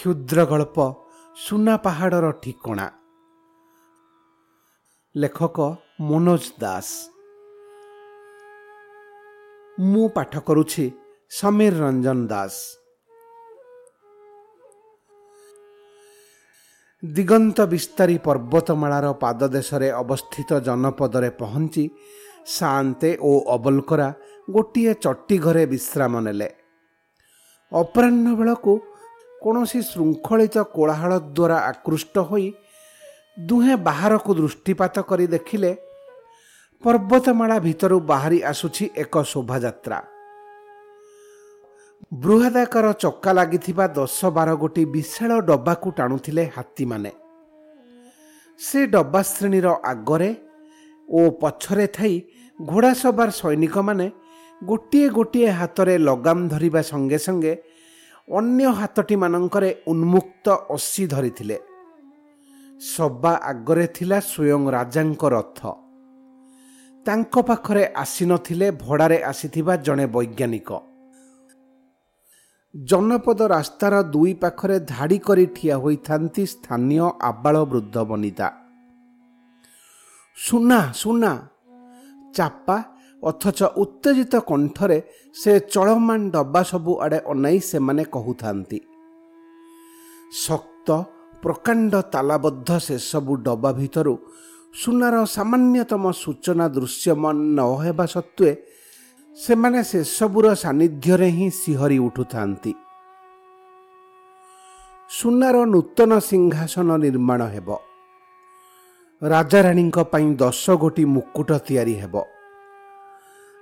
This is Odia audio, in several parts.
କ୍ଷୁଦ୍ର ଗଳ୍ପ ସୁନା ପାହାଡ଼ର ଠିକଣା। ଲେଖକ ମନୋଜ ଦାସ। ମୁଁ ପାଠ କରୁଛି ସମୀର ରଞ୍ଜନ ଦାସ। ଦିଗନ୍ତ ବିସ୍ତାରୀ ପର୍ବତମାଳାର ପାଦଦେଶରେ ଅବସ୍ଥିତ ଜନପଦରେ ପହଞ୍ଚି ସାନ୍ତେ ଓ ଅବଲକରା ଗୋଟିଏ ଚଟି ଘରେ ବିଶ୍ରାମ ନେଲେ। ଅପରାହ୍ନ ବେଳକୁ କୌଣସି ଶୃଙ୍ଖଳିତ କୋଳାହଳ ଦ୍ୱାରା ଆକୃଷ୍ଟ ହୋଇ ଦୁହେଁ ବାହାରକୁ ଦୃଷ୍ଟିପାତ କରି ଦେଖିଲେ ପର୍ବତମାଳା ଭିତରୁ ବାହାରି ଆସୁଛି ଏକ ଶୋଭାଯାତ୍ରା। ବୃହଦାକାର ଚକା ଲାଗିଥିବା ଦଶ ବାର ଗୋଟି ବିଶାଳ ଡବାକୁ ଟାଣୁଥିଲେ ହାତୀମାନେ। ସେ ଡବା ଶ୍ରେଣୀର ଆଗରେ ଓ ପଛରେ ଥାଇ ଘୋଡ଼ାସବାର ସୈନିକମାନେ ଗୋଟିଏ ଗୋଟିଏ ହାତରେ ଲଗାମ ଧରିବା ସଙ୍ଗେ ସଙ୍ଗେ ଅନ୍ୟ ହାତଟିମାନଙ୍କରେ ଉନ୍ମୁକ୍ତ ଅସି ଧରିଥିଲେ। ସବା ଆଗରେ ଥିଲା ସ୍ୱୟଂ ରାଜାଙ୍କ ରଥ। ତାଙ୍କ ପାଖରେ ଆସିନଥିଲେ ଭଡ଼ାରେ ଆସିଥିବା ଜଣେ ବୈଜ୍ଞାନିକ। ଜନପଦ ରାସ୍ତାର ଦୁଇ ପାଖରେ ଧାଡ଼ି କରି ଠିଆ ହୋଇଥାନ୍ତି ସ୍ଥାନୀୟ ଆବାଳ ବୃଦ୍ଧ ବନିତା। ସୁନା ସୁନା ଚାପା ଅଥଚ ଉତ୍ତେଜିତ କଣ୍ଠରେ ସେ ଚଳମାନ ଡବା ସବୁ ଆଡ଼େ ଅନାଇ ସେମାନେ କହୁଥାନ୍ତି। ଶକ୍ତ ପ୍ରକାଣ୍ଡ ତାଲାବଦ୍ଧ ସେସବୁ ଡବା ଭିତରୁ ସୁନାର ସାମାନ୍ୟତମ ସୂଚନା ଦୃଶ୍ୟମାନ ନ ହେବା ସତ୍ତ୍ୱେ ସେମାନେ ସେସବୁର ସାନ୍ନିଧ୍ୟରେ ହିଁ ଶିହରି ଉଠୁଥାନ୍ତି। ସୁନାର ନୂତନ ସିଂହାସନ ନିର୍ମାଣ ହେବ। ରାଜାରାଣୀଙ୍କ ପାଇଁ ଦଶ ଗୋଟି ମୁକୁଟ ତିଆରି ହେବ।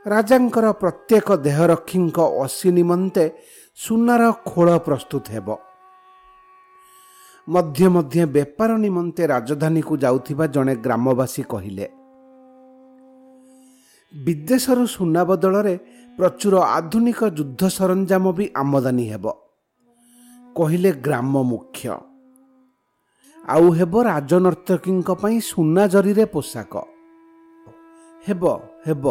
ରାଜାଙ୍କର ପ୍ରତ୍ୟେକ ଦେହରକ୍ଷୀଙ୍କ ଅଶୀ ନିମନ୍ତେ ସୁନାର ଖୋଳ ପ୍ରସ୍ତୁତ ହେବ। ମଧ୍ୟ ମଧ୍ୟ ବେପାର ନିମନ୍ତେ ରାଜଧାନୀକୁ ଯାଉଥିବା ଜଣେ ଗ୍ରାମବାସୀ କହିଲେ ବିଦେଶରୁ ସୁନା ବଦଳରେ ପ୍ରଚୁର ଆଧୁନିକ ଯୁଦ୍ଧ ସରଞ୍ଜାମ ବି ଆମଦାନୀ ହେବ। କହିଲେ ଗ୍ରାମ ମୁଖ୍ୟ। ଆଉ ହେବ ରାଜନର୍ତ୍ତକୀଙ୍କ ପାଇଁ ସୁନା ଜରିରେ ପୋଷାକ। ହେବ ହେବ।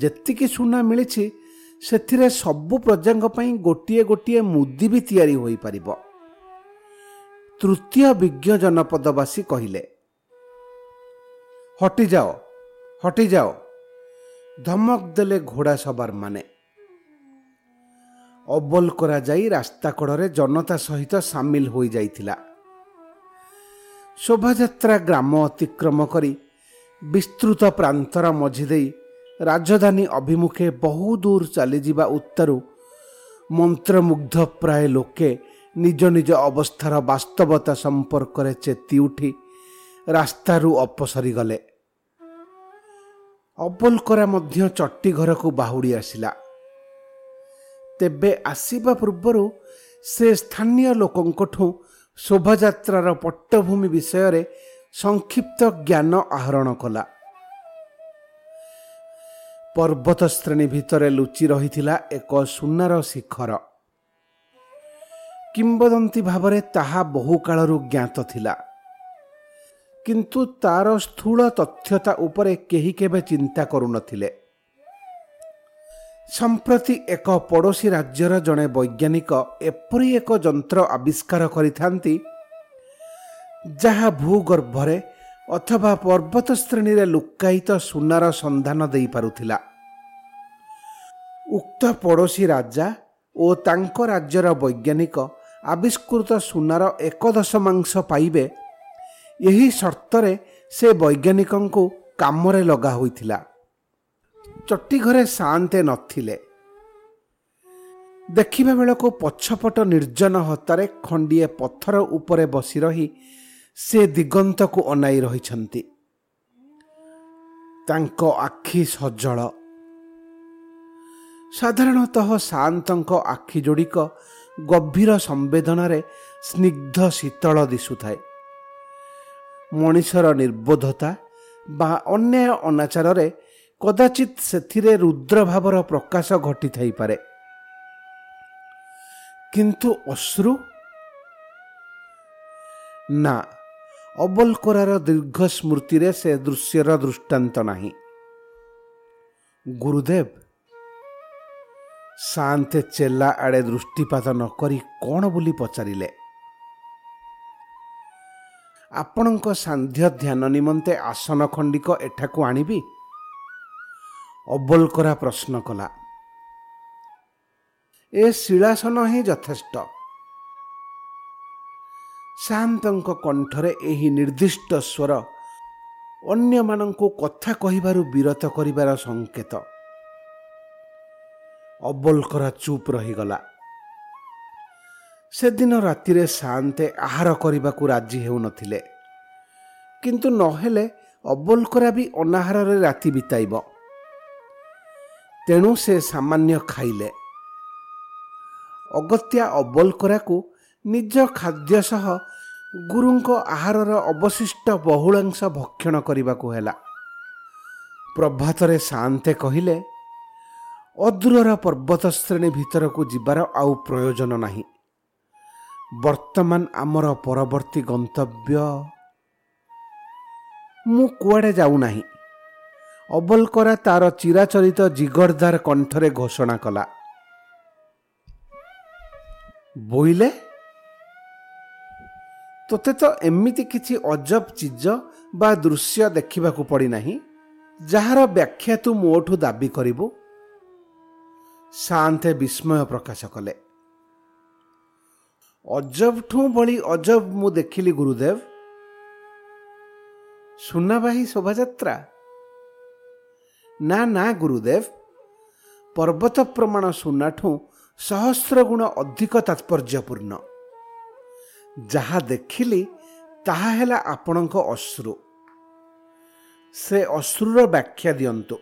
ଯେତିକି ସୁନା ମିଳିଛି ସେଥିରେ ସବୁ ପ୍ରଜାଙ୍କ ପାଇଁ ଗୋଟିଏ ଗୋଟିଏ ମୁଦି ବି ତିଆରି ହୋଇପାରିବ। ତୃତୀୟ ବିଜ୍ଞ ଜନପଦବାସୀ କହିଲେ ହଟିଯାଅ ହଟିଯାଅ ଧମକ ଦେଲେ ଘୋଡ଼ା ସବାରମାନେ ଅବଲ କରାଯାଇ ରାସ୍ତା କଡ଼ରେ ଜନତା ସହିତ ସାମିଲ ହୋଇଯାଇଥିଲା। ଶୋଭାଯାତ୍ରା ଗ୍ରାମ ଅତିକ୍ରମ କରି ବିସ୍ତୃତ ପ୍ରାନ୍ତର ମଝି ଦେଇ ରାଜଧାନୀ ଅଭିମୁଖେ ବହୁ ଦୂର ଚାଲିଯିବା ଉତ୍ତରୁ ମନ୍ତ୍ରମୁଗ୍ଧ ପ୍ରାୟ ଲୋକେ ନିଜ ନିଜ ଅବସ୍ଥାର ବାସ୍ତବତା ସମ୍ପର୍କରେ ଚେତି ଉଠି ରାସ୍ତାରୁ ଅପସରି ଗଲେ ଅବଲକରା ମଧ୍ୟ ଚଟି ଘରକୁ ବାହୁଡ଼ି ଆସିଲା। ତେବେ ଆସିବା ପୂର୍ବରୁ ସେ ସ୍ଥାନୀୟ ଲୋକଙ୍କଠୁ ଶୋଭାଯାତ୍ରାର ପଟ୍ଟଭୂମି ବିଷୟରେ ସଂକ୍ଷିପ୍ତ ଜ୍ଞାନ ଆହରଣ କଲା। ପର୍ବତ ଶ୍ରେଣୀ ଭିତରେ ଲୁଚି ରହିଥିଲା ଏକ ସୁନାର ଶିଖର। କିମ୍ବଦନ୍ତୀ ଭାବରେ ତାହା ବହୁ କାଳରୁ ଜ୍ଞାତ ଥିଲା। କିନ୍ତୁ ତାର ସ୍ଥୂଳ ତଥ୍ୟତା ଉପରେ କେହି କେବେ ଚିନ୍ତା କରୁନଥିଲେ। ସମ୍ପ୍ରତି ଏକ ପଡ଼ୋଶୀ ରାଜ୍ୟର ଜଣେ ବୈଜ୍ଞାନିକ ଏପରି ଏକ ଯନ୍ତ୍ର ଆବିଷ୍କାର କରିଥାନ୍ତି ଯାହା ଭୂଗର୍ଭରେ ଅଥବା ପର୍ବତ ଶ୍ରେଣୀରେ ଲୁକାୟିତ ସୁନାର ସନ୍ଧାନ ଦେଇପାରୁଥିଲା। ଉକ୍ତ ପଡ଼ୋଶୀ ରାଜା ଓ ତାଙ୍କ ରାଜ୍ୟର ବୈଜ୍ଞାନିକ ଆବିଷ୍କୃତ ସୁନାର ଏକ ଦଶମାଂଶ ପାଇବେ ଏହି ସର୍ତ୍ତରେ ସେ ବୈଜ୍ଞାନିକଙ୍କୁ କାମରେ ଲଗା ହୋଇଥିଲା। ଚଟି ଘରେ ସାନ୍ତେ ନଥିଲେ। ଦେଖିବା ବେଳକୁ ପଛପଟ ନିର୍ଜନ ହତାରେ ଖଣ୍ଡିଏ ପଥର ଉପରେ ବସି ରହି ସେ ଦିଗନ୍ତକୁ ଅନାଇ ରହିଛନ୍ତି। ତାଙ୍କ ଆଖି ସଜଳ। ସାଧାରଣତଃ ଶାନ୍ତଙ୍କ ଆଖି ଯୋଡ଼ିକ ଗଭୀର ସମ୍ବେଦନାରେ ସ୍ନିଗ୍ଧ ଶୀତଳ ଦିଶୁଥାଏ। ମଣିଷର ନିର୍ବୋଧତା ବା ଅନ୍ୟାୟ ଅନାଚାରରେ କଦାଚିତ୍ ସେଥିରେ ରୁଦ୍ରଭାବର ପ୍ରକାଶ ଘଟିଥାଇପାରେ। କିନ୍ତୁ ଅଶ୍ରୁ? ନା ଅବଲକରାର ଦୀର୍ଘ ସ୍ମୃତିରେ ସେ ଦୃଶ୍ୟର ଦୃଷ୍ଟାନ୍ତ ନାହିଁ। ଗୁରୁଦେବ ଶାନ୍ତେ ଚେଲା ଆଡ଼େ ଦୃଷ୍ଟିପାତ ନ କରି କ'ଣ ବୋଲି ପଚାରିଲେ? ଆପଣଙ୍କ ସାନ୍ଧ୍ୟ ଧ୍ୟାନ ନିମନ୍ତେ ଆସନ ଖଣ୍ଡିକ ଏଠାକୁ ଆଣିବି? ଅବଲକରା ପ୍ରଶ୍ନ କଲା ଏ ଶିଳାସନ ହିଁ ଯଥେଷ୍ଟ। ଶାନ୍ତଙ୍କ କଣ୍ଠରେ ଏହି ନିର୍ଦ୍ଦିଷ୍ଟ ସ୍ୱର ଅନ୍ୟମାନଙ୍କୁ କଥା କହିବାରୁ ବିରତ କରିବାର ସଂକେତ। ଅବଲକରା ଚୁପ୍ ରହିଗଲା। ସେଦିନ ରାତିରେ ଶାନ୍ତେ ଆହାର କରିବାକୁ ରାଜି ହେଉନଥିଲେ। କିନ୍ତୁ ନହେଲେ ଅବଲକରା ବି ଅନାହାରରେ ରାତି ବିତାଇବ। ତେଣୁ ସେ ସାମାନ୍ୟ ଖାଇଲେ। ଅଗତ୍ୟା ଅବଲକରାକୁ ନିଜ ଖାଦ୍ୟ ସହ ଗୁରୁଙ୍କ ଆହାରର ଅବଶିଷ୍ଟ ବହୁଳାଂଶ ଭକ୍ଷଣ କରିବାକୁ ହେଲା। ପ୍ରଭାତରେ ଶାନ୍ତେ କହିଲେ ଅଦୂରର ପର୍ବତ ଶ୍ରେଣୀ ଭିତରକୁ ଯିବାର ଆଉ ପ୍ରୟୋଜନ ନାହିଁ। ବର୍ତ୍ତମାନ ଆମର ପରବର୍ତ୍ତୀ ଗନ୍ତବ୍ୟ ମୁଁ କୁଆଡ଼େ ଯାଉନାହିଁ। ଅବଲକରା ତାର ଚିରାଚରିତ ଜିଗରଦାର କଣ୍ଠରେ ଘୋଷଣା କଲା ବୋଇଲେ ତୋତେ ତ ଏମିତି କିଛି ଅଜବ ଚିଜ ବା ଦୃଶ୍ୟ ଦେଖିବାକୁ ପଡ଼ିନାହିଁ ଯାହାର ବ୍ୟାଖ୍ୟା ତୁ ମୋଠୁ ଦାବି କରିବୁ। ଶାନ୍ତେ ବିସ୍ମୟ ପ୍ରକାଶ କଲେ। ଅଜବଠୁ ଭଳି ଅଜବ ମୁଁ ଦେଖିଲି ଗୁରୁଦେବ। ସୁନାବାହୀ ଶୋଭାଯାତ୍ରା? ନା ନା ଗୁରୁଦେବ ପର୍ବତ ପ୍ରମାଣ ସୁନାଠୁ ସହସ୍ର ଗୁଣ ଅଧିକ ତାତ୍ପର୍ଯ୍ୟପୂର୍ଣ୍ଣ। ଯାହା ଦେଖିଲି ତାହା ହେଲା ଆପଣଙ୍କ ଅଶ୍ରୁ। ସେ ଅଶ୍ରୁର ବ୍ୟାଖ୍ୟା ଦିଅନ୍ତୁ।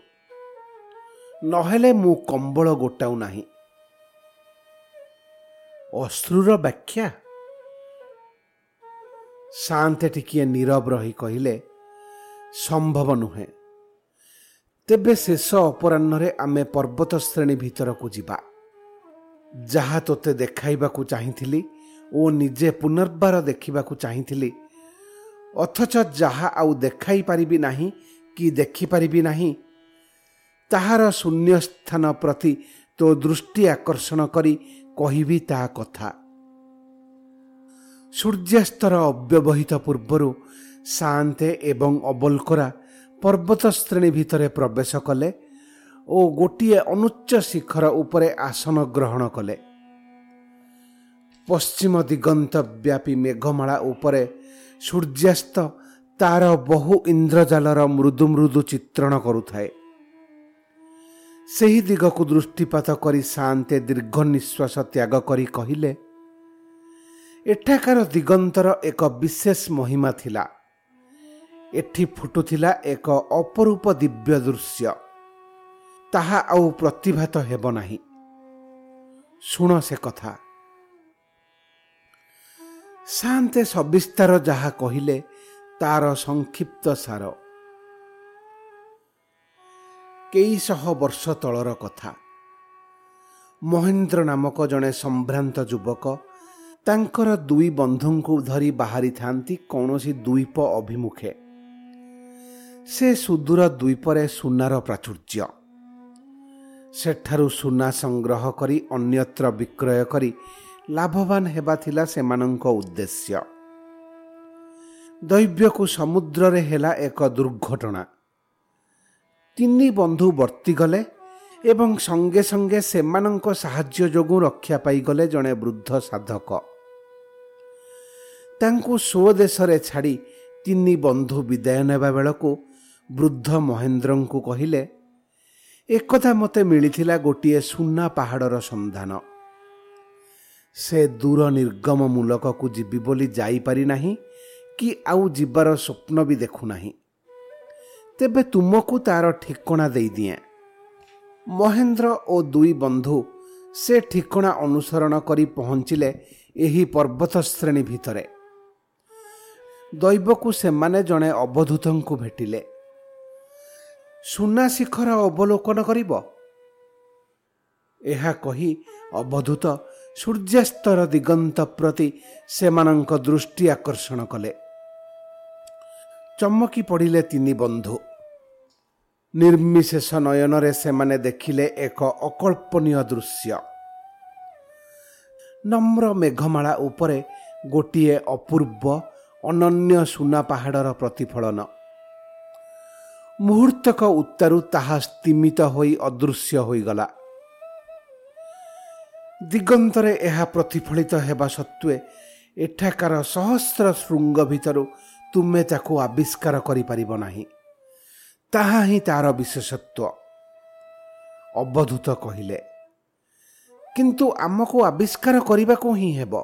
ନହେଲେ ମୁଁ କମ୍ବଳ ଗୋଟାଉ ନାହିଁ। ଅଶ୍ରୁର ବ୍ୟାଖ୍ୟା? ଶାନ୍ତେ ଟିକିଏ ନୀରବ ରହି କହିଲେ ସମ୍ଭବ ନୁହେଁ। ତେବେ ଶେଷ ଅପରାହ୍ନରେ ଆମେ ପର୍ବତ ଶ୍ରେଣୀ ଭିତରକୁ ଯିବା। ଯାହା ତୋତେ ଦେଖାଇବାକୁ ଚାହିଁଥିଲି ଓ ନିଜେ ପୁନର୍ବାର ଦେଖିବାକୁ ଚାହିଁଥିଲି। ଅଥଚ ଯାହା ଆଉ ଦେଖାଇ ପାରିବି ନାହିଁ କି ଦେଖିପାରିବି ନାହିଁ ତାହାର ଶୂନ୍ୟସ୍ଥାନ ପ୍ରତି ତୋ ଦୃଷ୍ଟି ଆକର୍ଷଣ କରି କହିବି ତା କଥା। ସୂର୍ଯ୍ୟାସ୍ତର ଅବ୍ୟବହିତ ପୂର୍ବରୁ ଶାନ୍ତେ ଏବଂ ଅବଲକରା ପର୍ବତ ଶ୍ରେଣୀ ଭିତରେ ପ୍ରବେଶ କଲେ ଓ ଗୋଟିଏ ଅନୁଚ୍ଚ ଶିଖର ଉପରେ ଆସନ ଗ୍ରହଣ କଲେ। ପଶ୍ଚିମ ଦିଗନ୍ତ ବ୍ୟାପୀ ମେଘମାଳା ଉପରେ ସୂର୍ଯ୍ୟାସ୍ତ ତାର ବହୁ ଇନ୍ଦ୍ରଜାଲର ମୃଦୁ ମୃଦୁ ଚିତ୍ରଣ କରୁଥାଏ। ସେହି ଦିଗକୁ ଦୃଷ୍ଟିପାତ କରି ଶାନ୍ତେ ଦୀର୍ଘ ନିଶ୍ୱାସ ତ୍ୟାଗ କରି କହିଲେ ଏଠାକାର ଦିଗନ୍ତର ଏକ ବିଶେଷ ମହିମା ଥିଲା। ଏଠି ଫୁଟୁଥିଲା ଏକ ଅପରୂପ ଦିବ୍ୟ ଦୃଶ୍ୟ। ତାହା ଆଉ ପ୍ରତିଭାତ ହେବ ନାହିଁ। ଶୁଣ ସେ କଥା। ଶାନ୍ତେ ସବିସ୍ତାର ଯାହା କହିଲେ ତାର ସଂକ୍ଷିପ୍ତ ସାର। କେଇଶହ ବର୍ଷ ତଳର କଥା। ମହେନ୍ଦ୍ର ନାମକ ଜଣେ ସମ୍ଭ୍ରାନ୍ତ ଯୁବକ ତାଙ୍କର ଦୁଇ ବନ୍ଧୁଙ୍କୁ ଧରି ବାହାରିଥାନ୍ତି କୌଣସି ଦ୍ୱୀପ ଅଭିମୁଖେ। ସେ ସୁଦୂର ଦ୍ୱୀପରେ ସୁନାର ପ୍ରାଚୁର୍ଯ୍ୟ। ସେଠାରୁ ସୁନା ସଂଗ୍ରହ କରି ଅନ୍ୟତ୍ର ବିକ୍ରୟ କରି ଲାଭବାନ ହେବା ଥିଲା ସେମାନଙ୍କ ଉଦ୍ଦେଶ୍ୟ। ଦୈବ୍ୟକୁ ସମୁଦ୍ରରେ ହେଲା ଏକ ଦୁର୍ଘଟଣା। ତିନି ବନ୍ଧୁ ବର୍ତ୍ତିଗଲେ ଏବଂ ସଙ୍ଗେ ସଙ୍ଗେ ସେମାନଙ୍କ ସାହାଯ୍ୟ ଯୋଗୁଁ ରକ୍ଷା ପାଇଗଲେ ଜଣେ ବୃଦ୍ଧ ସାଧକ। ତାଙ୍କୁ ସ୍ୱଦେଶରେ ଛାଡ଼ି ତିନି ବନ୍ଧୁ ବିଦାୟ ନେବା ବେଳକୁ ବୃଦ୍ଧ ମହେନ୍ଦ୍ରଙ୍କୁ କହିଲେ ଏକଥା ମୋତେ ମିଳିଥିଲା ଗୋଟିଏ ସୁନା ପାହାଡ଼ର ସନ୍ଧାନ। ସେ ଦୂର ନିର୍ଗମ ମୂଲକକୁ ଯିବି ବୋଲି ଯାଇପାରି ନାହିଁ କି ଆଉ ଯିବାର ସ୍ୱପ୍ନ ବି ଦେଖୁନାହିଁ। ତେବେ ତୁମକୁ ତାର ଠିକଣା ଦେଇଦିଏ। ମହେନ୍ଦ୍ର ଓ ଦୁଇ ବନ୍ଧୁ ସେ ଠିକଣା ଅନୁସରଣ କରି ପହଞ୍ଚିଲେ ଏହି ପର୍ବତ ଶ୍ରେଣୀ ଭିତରେ। ଦୈବକୁ ସେମାନେ ଜଣେ ଅବଧୂତଙ୍କୁ ଭେଟିଲେ। ସୁନା ଶିଖର ଅବଲୋକନ କରିବ? ଏହା କହି ଅବଧୂତ ସୂର୍ଯ୍ୟାସ୍ତର ଦିଗନ୍ତ ପ୍ରତି ସେମାନଙ୍କ ଦୃଷ୍ଟି ଆକର୍ଷଣ କଲେ। ଚମକି ପଡ଼ିଲେ ତିନି ବନ୍ଧୁ। ନିର୍ମିଶେଷ ନୟନରେ ସେମାନେ ଦେଖିଲେ ଏକ ଅକଳ୍ପନୀୟ ଦୃଶ୍ୟ। ନମ୍ର ମେଘମାଳା ଉପରେ ଗୋଟିଏ ଅପୂର୍ବ ଅନନ୍ୟ ସୁନା ପାହାଡ଼ର ପ୍ରତିଫଳନ। ମୁହୂର୍ତ୍ତକ ଉତ୍ତାରୁ ତାହା ସ୍ତିମିତ ହୋଇ ଅଦୃଶ୍ୟ ହୋଇଗଲା। ଦିଗନ୍ତରେ ଏହା ପ୍ରତିଫଳିତ ହେବା ସତ୍ତ୍ୱେ ଏଠାକାର ସହସ୍ର ଶୃଙ୍ଗ ଭିତରୁ ତୁମେ ତାକୁ ଆବିଷ୍କାର କରିପାରିବ ନାହିଁ। ତାହା ହିଁ ତାର ବିଶେଷତ୍ୱ। ଅବଧୂତ କହିଲେ କିନ୍ତୁ ଆମକୁ ଆବିଷ୍କାର କରିବାକୁ ହିଁ ହେବ।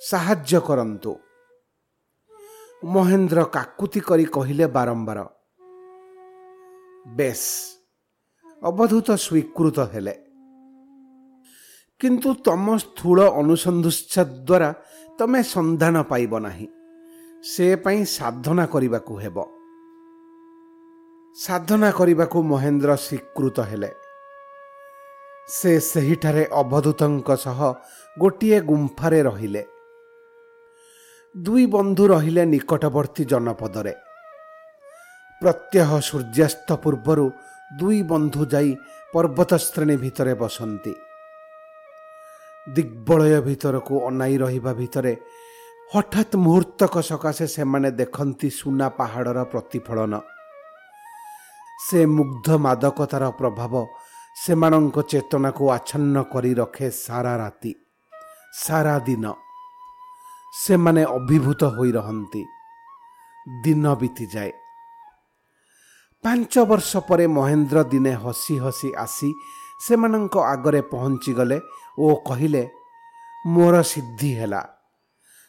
ସାହାଯ୍ୟ କରନ୍ତୁ ମହେନ୍ଦ୍ର କାକୁତି କରି କହିଲେ ବାରମ୍ବାର ବେଶ। ଅବଧୂତ ସ୍ୱୀକୃତ ହେଲେ। କିନ୍ତୁ ତମ ସ୍ଥୂଳ ଅନୁସନ୍ଧୁଚ୍ଛେଦ ଦ୍ୱାରା ତମେ ସନ୍ଧାନ ପାଇବ ନାହିଁ। ସେ ପାଇଁ ସାଧନା କରିବାକୁ ହେବ। ସାଧନା କରିବାକୁ ମହେନ୍ଦ୍ର ସ୍ୱୀକୃତ ହେଲେ। ସେ ସେହିଠାରେ ଅବଧୂତଙ୍କ ସହ ଗୋଟିଏ ଗୁମ୍ଫାରେ ରହିଲେ। ଦୁଇ ବନ୍ଧୁ ରହିଲେ ନିକଟବର୍ତ୍ତୀ ଜନପଦରେ। ପ୍ରତ୍ୟହ ସୂର୍ଯ୍ୟାସ୍ତ ପୂର୍ବରୁ ଦୁଇ ବନ୍ଧୁ ଯାଇ ପର୍ବତ ଶ୍ରେଣୀ ଭିତରେ ବସନ୍ତି। ଦିଗ୍ବଳୟ ଭିତରକୁ ଅନାଇ ରହିବା ଭିତରେ ହଠାତ୍ ମୁହୂର୍ତ୍ତକ ସକାଶେ ସେମାନେ ଦେଖନ୍ତି ସୁନା ପାହାଡ଼ର ପ୍ରତିଫଳନ। ସେ ମୁଗ୍ଧ ମାଦକତାର ପ୍ରଭାବ ସେମାନଙ୍କ ଚେତନାକୁ ଆଚ୍ଛନ୍ନ କରି ରଖେ ସାରା ରାତି ସାରା ଦିନ। ସେମାନେ ଅଭିଭୂତ ହୋଇ ରହନ୍ତି। ଦିନ ବିତିଯାଏ। ପାଞ୍ଚ ବର୍ଷ ପରେ ମହେନ୍ଦ୍ର ଦିନେ ହସି ହସି ଆସି ସେମାନଙ୍କ ଆଗରେ ପହଞ୍ଚିଗଲେ ଓ କହିଲେ ମୋର ସିଦ୍ଧି ହେଲା।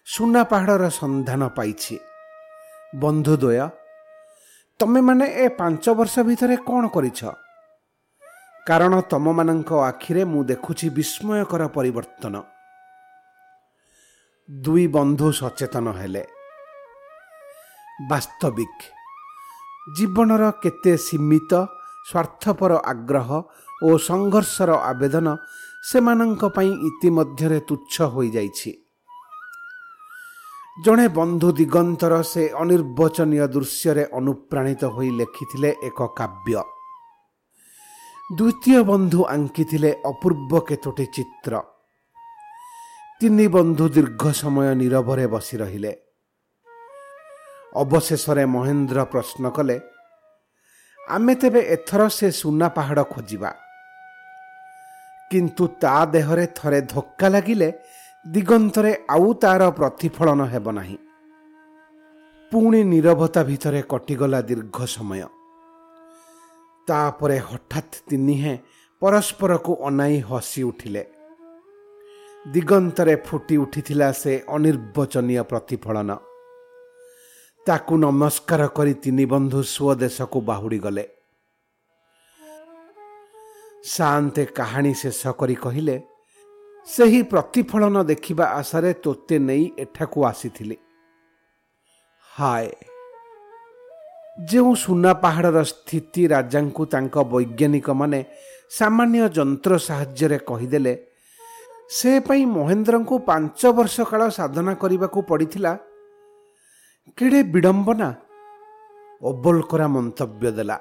ସୁନା ପାହାଡ଼ର ସନ୍ଧାନ ପାଇଛି। ବନ୍ଧୁଦ୍ୱୟ ତମେମାନେ ଏ ପାଞ୍ଚ ବର୍ଷ ଭିତରେ କ'ଣ କରିଛ? କାରଣ ତମମାନଙ୍କ ଆଖିରେ ମୁଁ ଦେଖୁଛି ବିସ୍ମୟକର ପରିବର୍ତ୍ତନ। ଦୁଇ ବନ୍ଧୁ ସଚେତନ ହେଲେ। ବାସ୍ତବିକ ଜୀବନର କେତେ ସୀମିତ ସ୍ୱାର୍ଥପର ଆଗ୍ରହ ଓ ସଂଘର୍ଷର ଆବେଦନ ସେମାନଙ୍କ ପାଇଁ ଇତିମଧ୍ୟରେ ତୁଚ୍ଛ ହୋଇଯାଇଛି। ଜଣେ ବନ୍ଧୁ ଦିଗନ୍ତର ସେ ଅନିର୍ବାଚନୀୟ ଦୃଶ୍ୟରେ ଅନୁପ୍ରାଣିତ ହୋଇ ଲେଖିଥିଲେ ଏକ କାବ୍ୟ। ଦ୍ୱିତୀୟ ବନ୍ଧୁ ଆଙ୍କିଥିଲେ ଅପୂର୍ବ କେତୋଟି ଚିତ୍ର। ତିନି ବନ୍ଧୁ ଦୀର୍ଘ ସମୟ ନିରବରେ ବସି ରହିଲେ। ଅବଶେଷରେ ମହେନ୍ଦ୍ର ପ୍ରଶ୍ନ କଲେ ଆମେ ତେବେ ଏଥର ସେ ସୁନା ପାହାଡ଼ ଖୋଜିବା? କିନ୍ତୁ ତା ଦେହରେ ଥରେ ଧକ୍କା ଲାଗିଲେ ଦିଗନ୍ତରେ ଆଉ ତାର ପ୍ରତିଫଳନ ହେବ ନାହିଁ। ପୁଣି ନିରବତା ଭିତରେ କଟିଗଲା ଦୀର୍ଘ ସମୟ। ତାପରେ ହଠାତ୍ ତିନିହେଁ ପରସ୍ପରକୁ ଅନାଇ ହସି ଉଠିଲେ। ଦିଗନ୍ତରେ ଫୁଟି ଉଠିଥିଲା ସେ ଅନିର୍ବାଚନୀୟ ପ୍ରତିଫଳନ। ତାକୁ ନମସ୍କାର କରି ତିନି ବନ୍ଧୁ ସ୍ୱଦେଶକୁ ବାହୁଡ଼ି ସାନ୍ତେ କାହାଣୀ ଶେଷ କରି କହିଲେ ସେହି ପ୍ରତିଫଳନ ଦେଖିବା ଆଶାରେ ତୋତେ ନେଇ ଏଠାକୁ ଆସିଥିଲି। ହାୟ ଯେଉଁ ସୁନା ପାହାଡ଼ର ସ୍ଥିତି ରାଜାଙ୍କୁ ତାଙ୍କ ବୈଜ୍ଞାନିକମାନେ ସାମାନ୍ୟ ଯନ୍ତ୍ର ସାହାଯ୍ୟରେ କହିଦେଲେ ସେ ପାଇଁ ମହେନ୍ଦ୍ରଙ୍କୁ ପାଞ୍ଚ ବର୍ଷ କାଳ ସାଧନା କରିବାକୁ ପଡ଼ିଥିଲା। କେଡ଼େ ବିଡ଼ମ୍ବନା ଅବୋଲକରା ମନ୍ତବ୍ୟ ଦେଲା।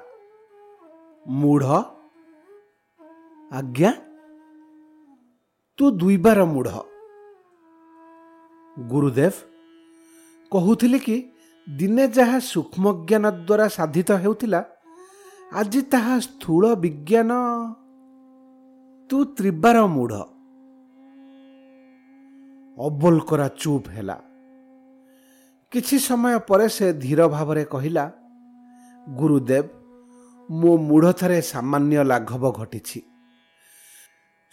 ମୂଢ଼ ଆଜ୍ଞା? ତୁ ଦୁଇବାର ମୂଢ଼। ଗୁରୁଦେବ କହୁଥିଲି କି ଦିନେ ଯାହା ସୂକ୍ଷ୍ମ ଜ୍ଞାନ ଦ୍ୱାରା ସାଧିତ ହେଉଥିଲା ଆଜି ତାହା ସ୍ଥୂଳ ବିଜ୍ଞାନ। ତୁ ତ୍ରିବାର ମୂଢ଼। ଅବୋଲକରା ଚୁପ୍ ହେଲା। କିଛି ସମୟ ପରେ ସେ ଧୀର ଭାବରେ କହିଲା ଗୁରୁଦେବ ମୋ ମୂଢ଼ଠାରେ ସାମାନ୍ୟ ଲାଘବ ଘଟିଛି।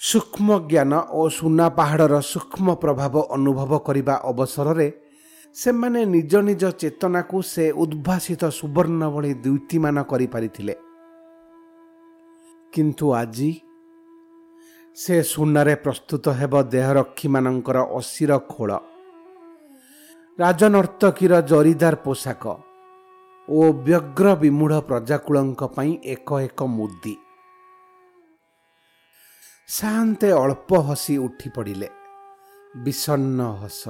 ସୂକ୍ଷ୍ମ ଜ୍ଞାନ ଓ ସୁନା ପାହାଡ଼ର ସୂକ୍ଷ୍ମ ପ୍ରଭାବ ଅନୁଭବ କରିବା ଅବସରରେ ସେମାନେ ନିଜ ନିଜ ଚେତନାକୁ ସେ ଉଦ୍ଭାସିତ ସୁବର୍ଣ୍ଣ ଭଳି ଦ୍ୟୁତିମାନ କରିପାରିଥିଲେ। କିନ୍ତୁ ଆଜି ସେ ସୁନାରେ ପ୍ରସ୍ତୁତ ହେବ ଦେହରକ୍ଷୀମାନଙ୍କର ଅଶିର ଖୋଳ। ରାଜନର୍ତ୍ତକୀର ଜରିଦାର ପୋଷାକ ଓ ବ୍ୟଗ୍ର ବିମୂଢ଼ ପ୍ରଜାକୁଳଙ୍କ ପାଇଁ ଏକ ଏକ ମୁଦି। ସାନ୍ତେ ଅଳ୍ପ ହସି ଉଠି ପଡ଼ିଲେ। ବିଷନ୍ନ ହସ।